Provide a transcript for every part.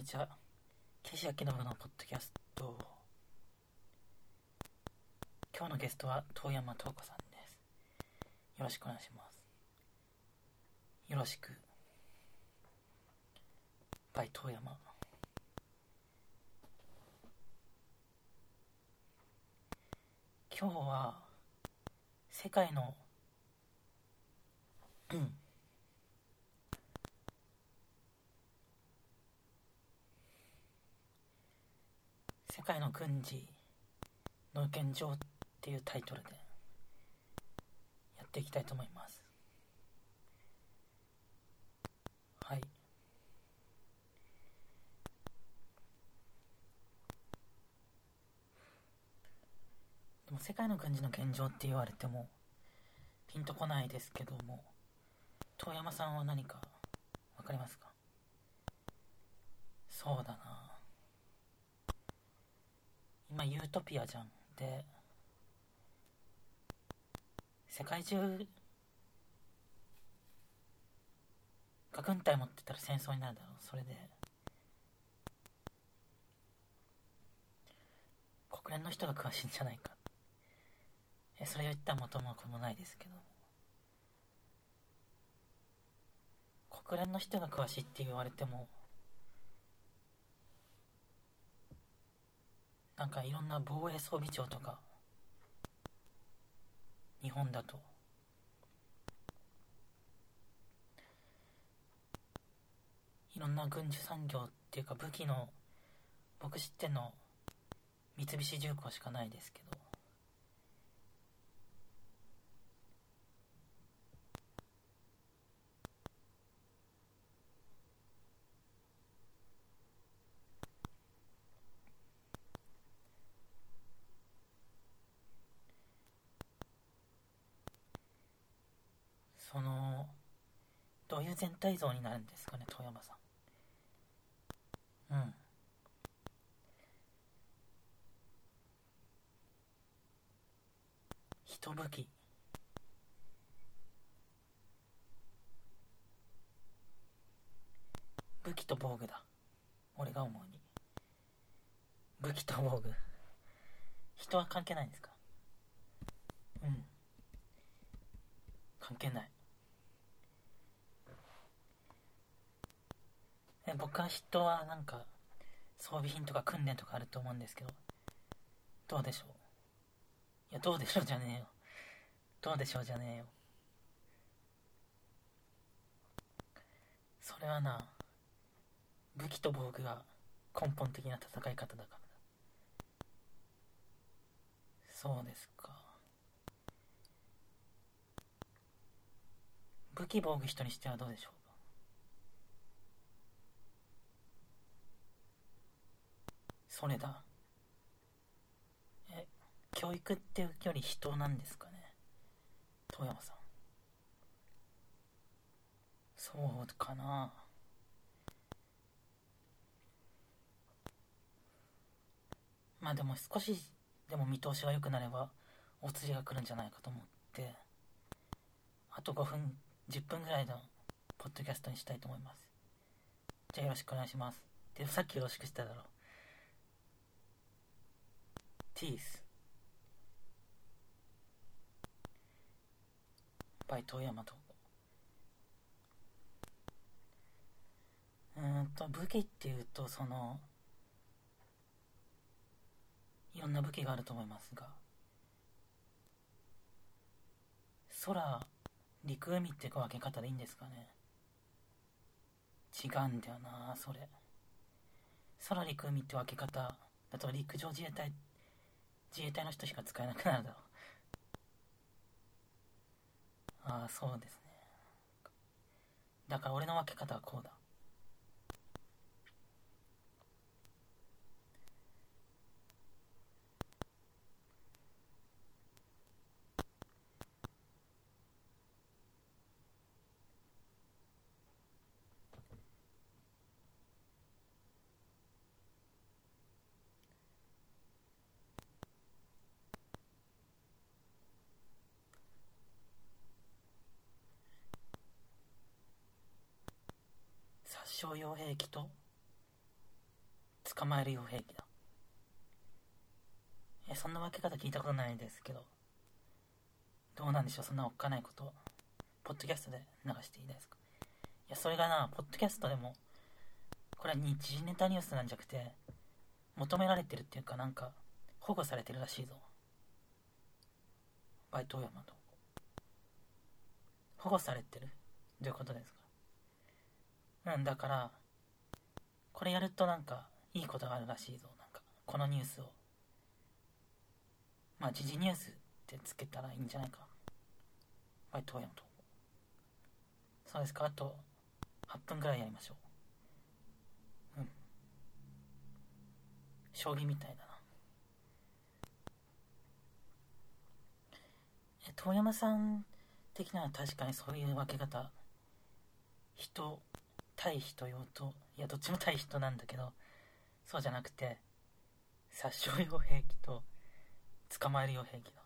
にちは。岸明信のポッドキャスト。今日のゲストは遠山東子さんです。よろしくお願いします。よろしく。バイ遠山。今日は世界のうん世界の軍事の現状っていうタイトルでやっていきたいと思います。はい。でも世界の軍事の現状って言われてもピンとこないですけども遠山さんは何か分かりますか？そうだな。今ユートピアじゃん。で世界中が軍隊持ってたら戦争になるだろう。それで国連の人が詳しいんじゃないか。えそれを言ったら元も子もないですけど。国連の人が詳しいって言われてもなんかいろんな防衛装備庁とか日本だと。いろんな軍需産業っていうか武器の僕知ってんの三菱重工しかないですけどそのどういう全体像になるんですかね遠山さん。うん。人武器武器と防具だ。俺が思うに。武器と防具。人は関係ないんですか？うん。関係ない。僕は人はなんか装備品とか訓練とかあると思うんですけどどうでしょう？いやどうでしょうじゃねえよ。どうでしょうじゃねえよ。それはな武器と防具が根本的な戦い方だから。そうですか。武器防具人にしてはどうでしょうかそれだ。え教育っていうより人なんですかね？遠山さん。そうかな。まあでも少しでも見通しが良くなればお釣りが来るんじゃないかと思って。あと5分10分ぐらいのポッドキャストにしたいと思います。じゃあよろしくお願いします。でさっきよろしくしただろう。ティースバイ遠山と。うんと武器っていうとそのいろんな武器があると思いますが。空陸海って分け方でいいんですかね。違うんだよなそれ。空陸海って分け方。だと陸上自衛隊って自衛隊の人しか使えなくなるだろう。ああそうですね。だから俺の分け方はこうだ。殺傷用兵器と捕まえる傭兵器だ。えそんな分け方聞いたことないですけどどうなんでしょうそんなおっかないことポッドキャストで流していいですか？いやそれがなポッドキャストでもこれは日時ネタニュースなんじゃなくて求められてるっていうかなんか保護されてるらしいぞ。バイト山と保護されてる。どういうことですか？うんだからこれやるとなんかいいことがあるらしいぞ。なんかこのニュースを。まあ時事ニュースってつけたらいいんじゃないか。バイト山とそうですか。あと8分ぐらいやりましょう。うん。将棋みたいだな。え遠山さん的な確かにそういう分け方人対比と用といやどっちも対比となんだけどそうじゃなくて殺傷用兵器と捕まえる用兵器だ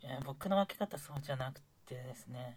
いや僕の分け方そうじゃなくてですね。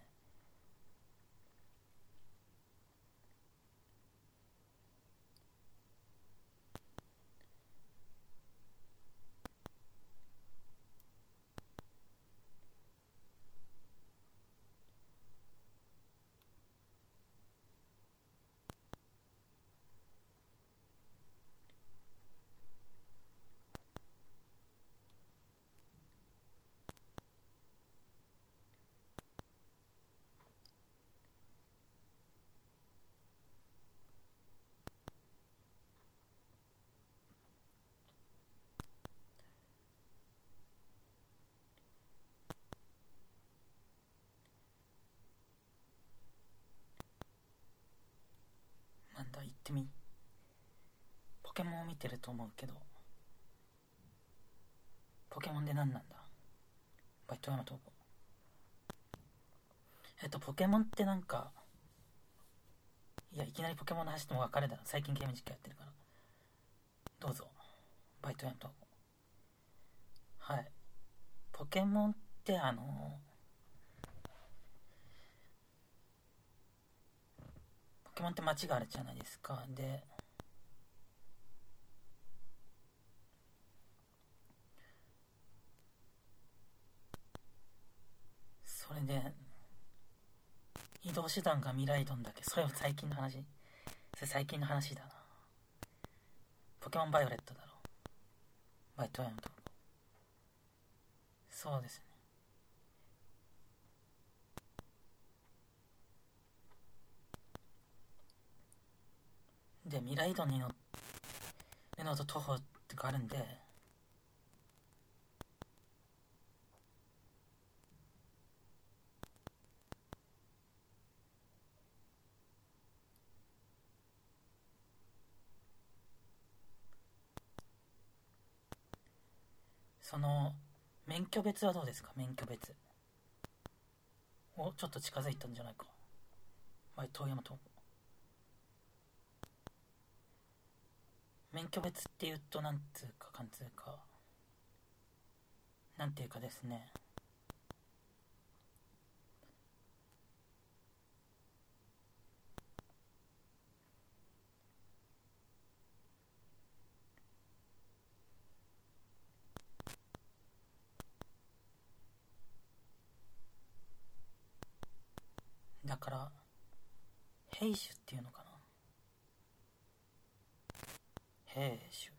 なんだ言ってみポケモンを見てると思うけどポケモンで何なんだ？バイト山投稿えっとポケモンってなんかいやいきなりポケモンの話しても別れだ最近ゲーム実況やってるから。どうぞ。バイト山投稿はい。ポケモンってあのポケモンって街があるじゃないですか。でそれで移動手段がミライドンだけ。それは最近の話。それ最近の話だな。ポケモンバイオレットだろ。バイトヤムと。そうですね。で未来ドに乗るのと徒歩ってがあるんでその免許別はどうですか？免許別おちょっと近づいたんじゃないか。はい遠山と免許別って言うとなんつうかかんつうか。なんていうかですね。だから兵種っていうのかな兵種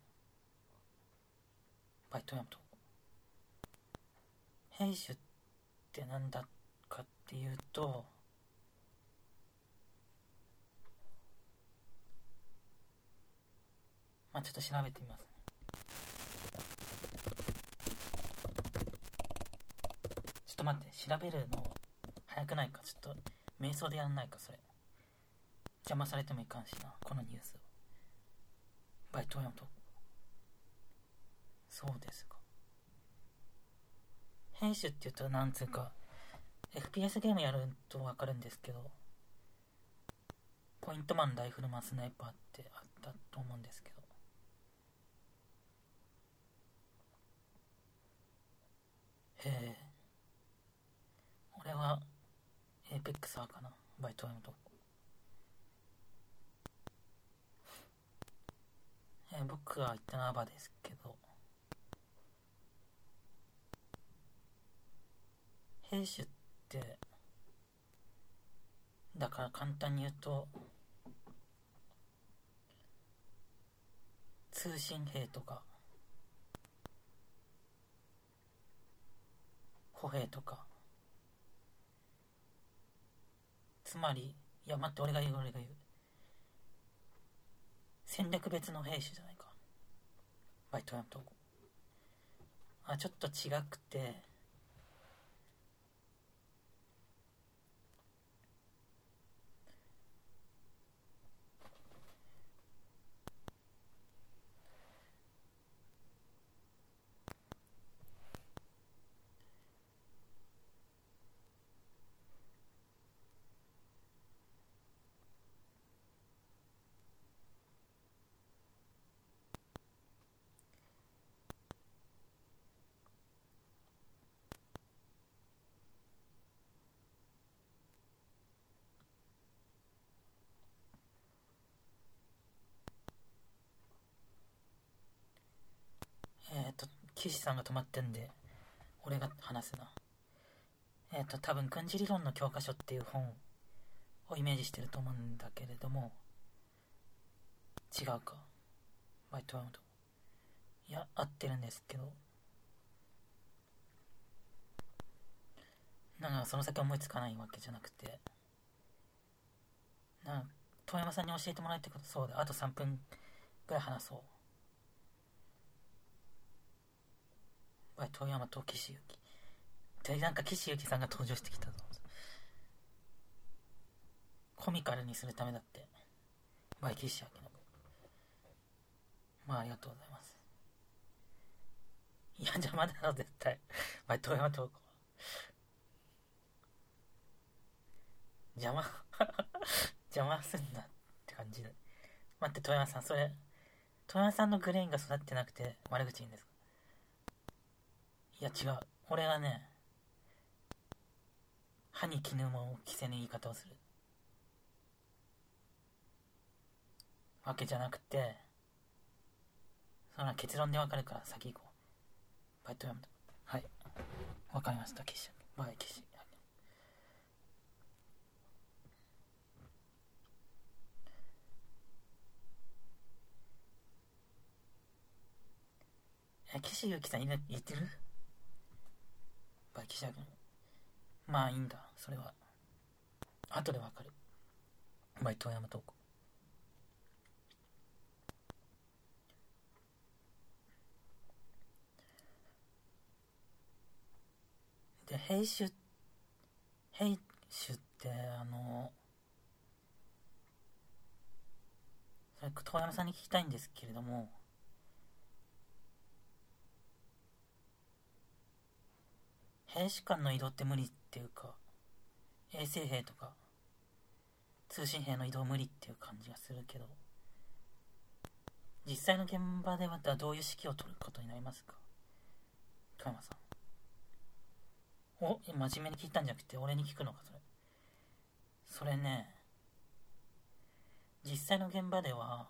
バイトヤムと兵種ってなんだかっていうとまあちょっと調べてみますね。ちょっと待って調べるの早くないか？ちょっと瞑想でやんないか？それ。邪魔されてもいかんしなこのニュースを。バイトヤムとそうですか。編集って言うとなんつうか FPS ゲームやると分かるんですけどポイントマンライフルマンスナイパーってあったと思うんですけど。へえ。俺はエーペックス r かな。バイトヤムと。え僕は言ったのはアバですけど。兵士ってだから簡単に言うと通信兵とか歩兵とか。つまりいや待って俺が言う俺が言う。戦略別の兵士じゃないか。バイトヤンと。あちょっと違くてえっ、と岸さんが止まってんで俺が話すなえっ、と多分軍事理論の教科書っていう本をイメージしてると思うんだけれども違うか。バイトワンと。いや合ってるんですけど。なんかその先思いつかないわけじゃなくて。なんか遠山さんに教えてもらえってことそうだ。あと3分ぐらい話そう。バイ遠山と岸由紀でなんか岸由紀さんが登場してきたぞ。コミカルにするためだって。バイ岸由紀のまあありがとうございます。いや邪魔だろ絶対。バイ遠山と邪魔。邪魔すんなって感じで。待って遠山さんそれ。遠山さんのグレーンが育ってなくて悪口言うんですか？いや違う。俺がね歯に絹も着せぬ言い方をする。わけじゃなくてそんな結論でわかるから先行こう。バイトやめた。はい。わかりました岸バイ岸え岸由紀さんいる言ってる？バキシャ君まあいいんだ。それは。後でわかる。バイト山投稿。で兵種兵種ってあのそれ遠山さんに聞きたいんですけれども兵士間の移動って無理っていうか衛生兵とか通信兵の移動無理っていう感じがするけど実際の現場ではどういう指揮を取ることになりますか？富山さん。お真面目に聞いたんじゃなくて俺に聞くのかそれ。それね実際の現場では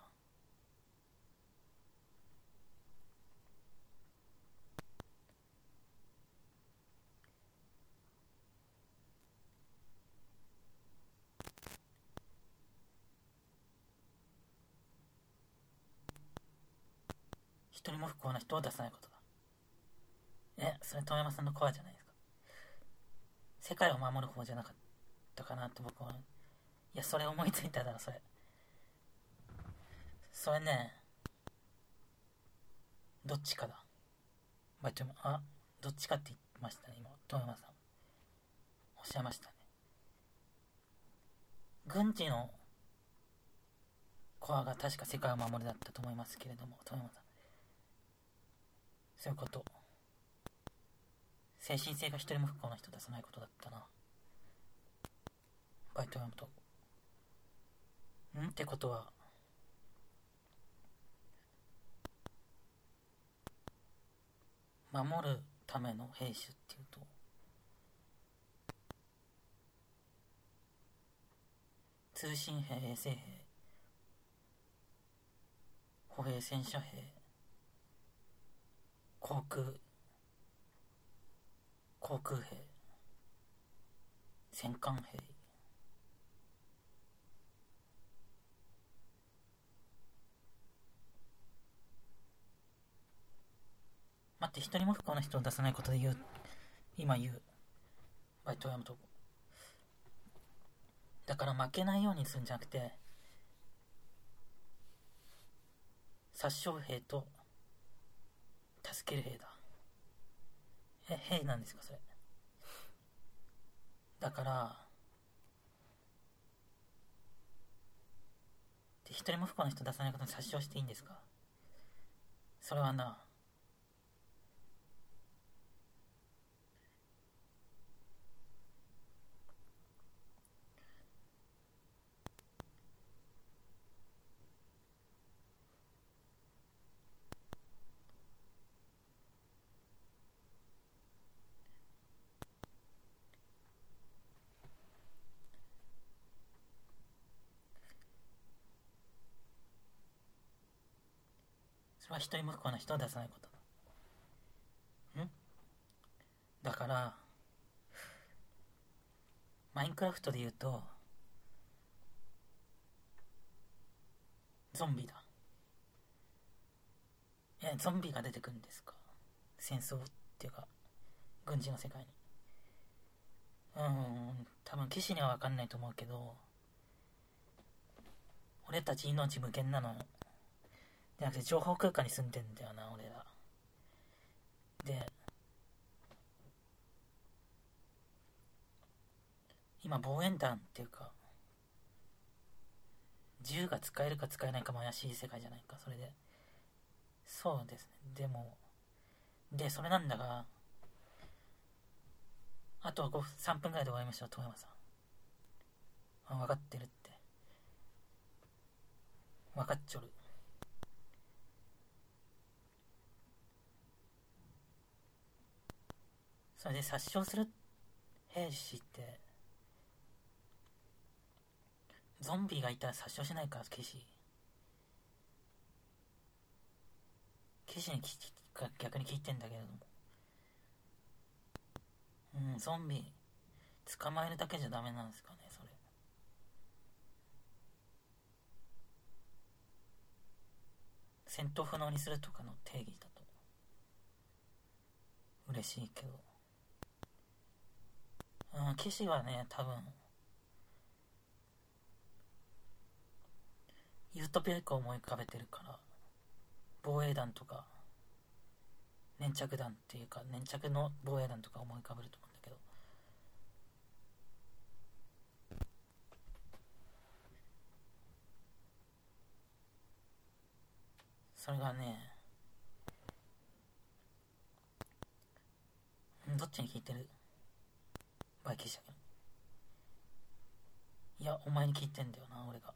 幸な人を出さないことだ。えそれ遠山さんのコアじゃないですか。世界を守る方じゃなかったかなと僕はいやそれ思いついただろそれ。それねどっちかだ。バイトあどっちかって言ってましたね今。遠山さん。おっしゃいましたね。軍事のコアが確か世界を守るだったと思いますけれども遠山さん。そういうこと。精神性が一人も不幸な人出さないことだったな。バイト読むとん？ってことは。守るための兵士っていうと。通信兵衛生兵。歩兵戦車兵。航空航空兵戦艦兵。待って一人も不幸な人を出さないことで言う今言うバイトをやむとこだから負けないようにするんじゃなくて殺傷兵と助ける兵だ。え兵なんですかそれ？だからで一人も不幸な人出さないことに殺傷していいんですか？それはなは一人も不幸な人を出さないこと。ん？だからマインクラフトで言うとゾンビだ。えゾンビが出てくるんですか？戦争っていうか軍事の世界に。うん多分騎士には分かんないと思うけど俺たち命無限なの。じゃなくて情報空間に住んでんだよな俺ら。で今防衛団っていうか銃が使えるか使えないかも怪しい世界じゃないかそれで。そうですね。でもでそれなんだがあとは5分3分ぐらいで終わりましょう遠山さん。あ分かってるって。分かっちょる。それで殺傷する兵士ってゾンビがいたら殺傷しないから騎士。騎士に聞逆に聞いてんだけれども。うんゾンビ捕まえるだけじゃダメなんですかねそれ。戦闘不能にするとかの定義だと。嬉しいけど。うん騎士はね多分。ユートピアクを思い浮かべてるから。防衛団とか。粘着弾っていうか粘着の防衛団とか思い浮かべると思うんだけど。それがね。どっちに聞いてる？バイキンしたけどいやお前に聞いてんだよな俺が。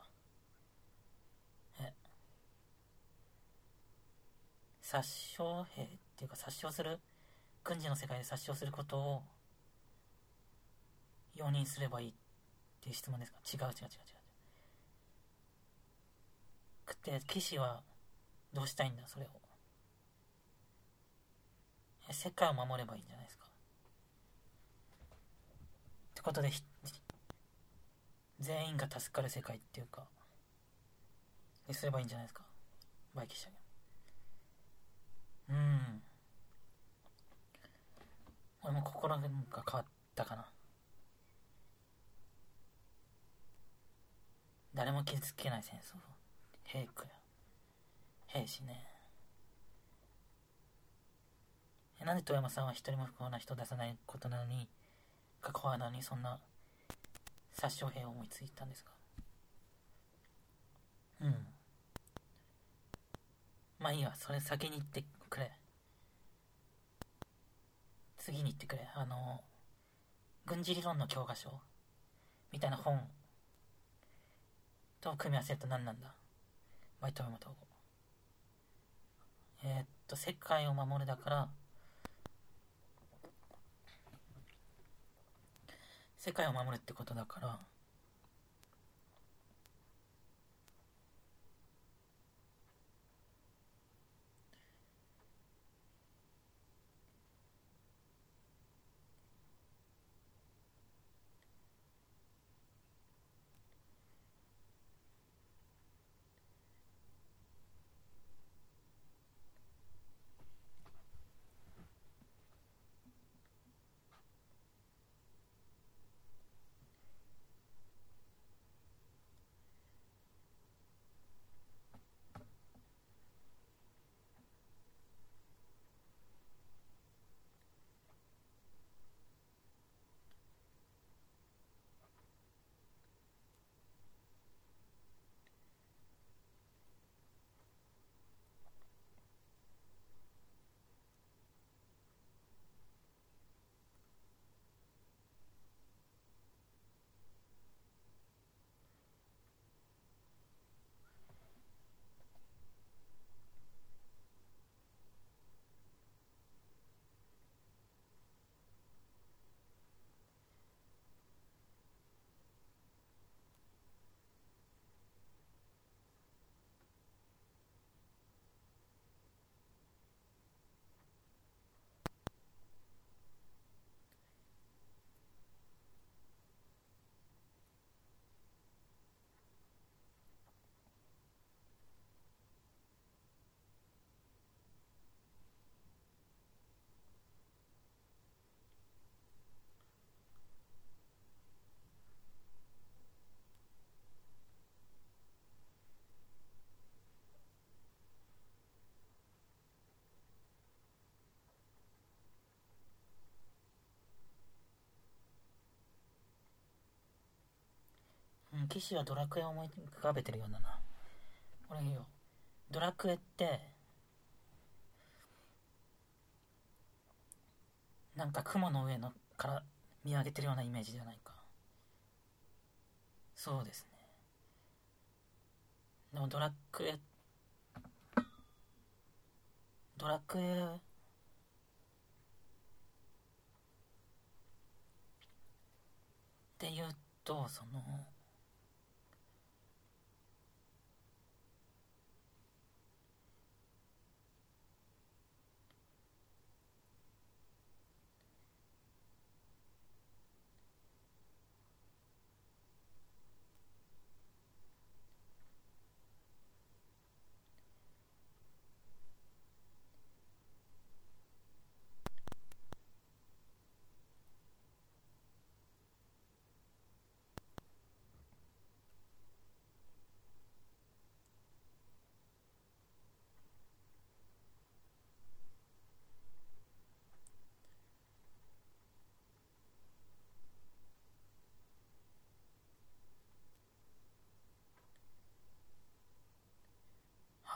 え？殺傷兵っていうか殺傷する？軍事の世界で殺傷することを容認すればいいっていう質問ですか？違う違う違う違う。くって騎士はどうしたいんだそれを？世界を守ればいいんじゃないですか？ことで全員が助かる世界っていうかにすればいいんじゃないですか？バイキンしたうん。俺も心が変わったかな。誰も傷つけない戦争兵区や兵士ね。えなんで富山さんは一人も不幸な人を出さないことなのにかかわらにそんな殺傷兵を思いついたんですか？うん。まあいいわ。それ先に言ってくれ。次に言ってくれ。あの軍事理論の教科書みたいな本と組み合わせると何なんだ？バイトム統合えー、っと世界を守るだから世界を守るってことだから。騎士はドラクエを思い浮かべてるようだな。俺よ。ドラクエってなんか雲の上のから見上げてるようなイメージじゃないか。そうですね。でもドラクエドラクエっていうとその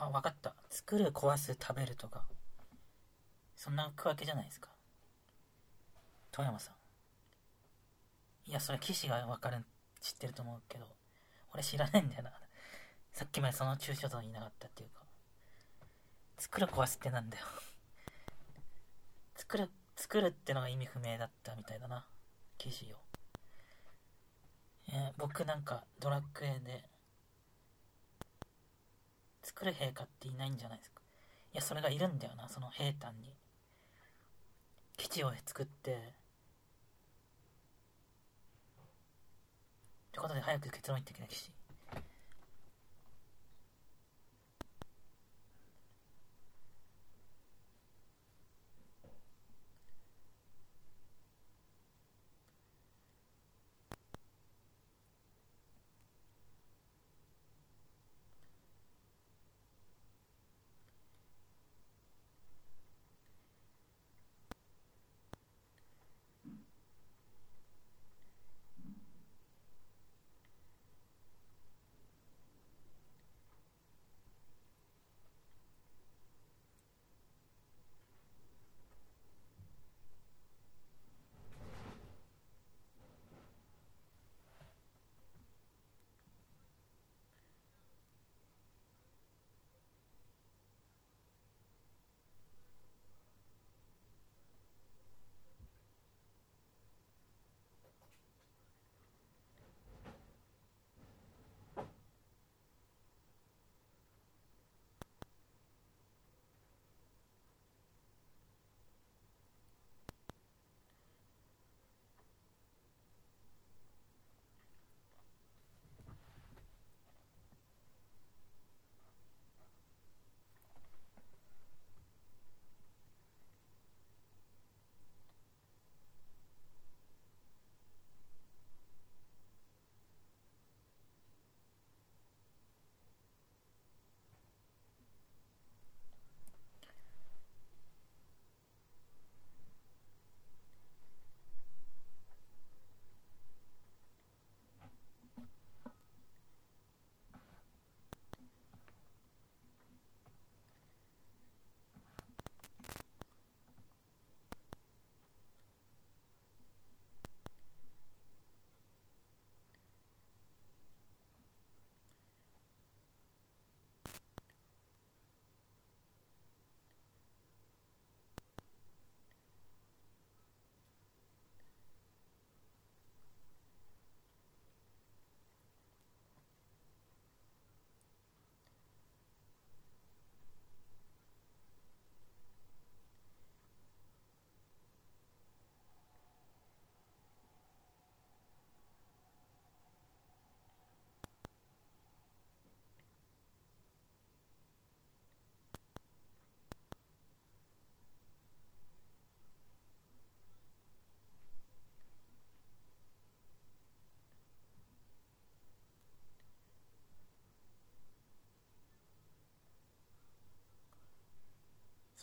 あ分かった。作る壊す食べるとか。そんな区分けじゃないですか。富山さん。いやそれ騎士が分かる知ってると思うけど。俺知らないんだよな。さっきまでその抽象度言いなかったっていうか。作る壊すってなんだよ。作る作るってのが意味不明だったみたいだな。騎士を。え僕なんかドラクエで作る陛下っていないんじゃないですか。いやそれがいるんだよなその平坦に。基地を作って。ってことで早く結論言ってきた騎士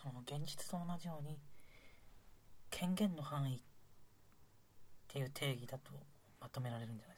その現実と同じように権限の範囲っていう定義だとまとめられるんじゃないですか。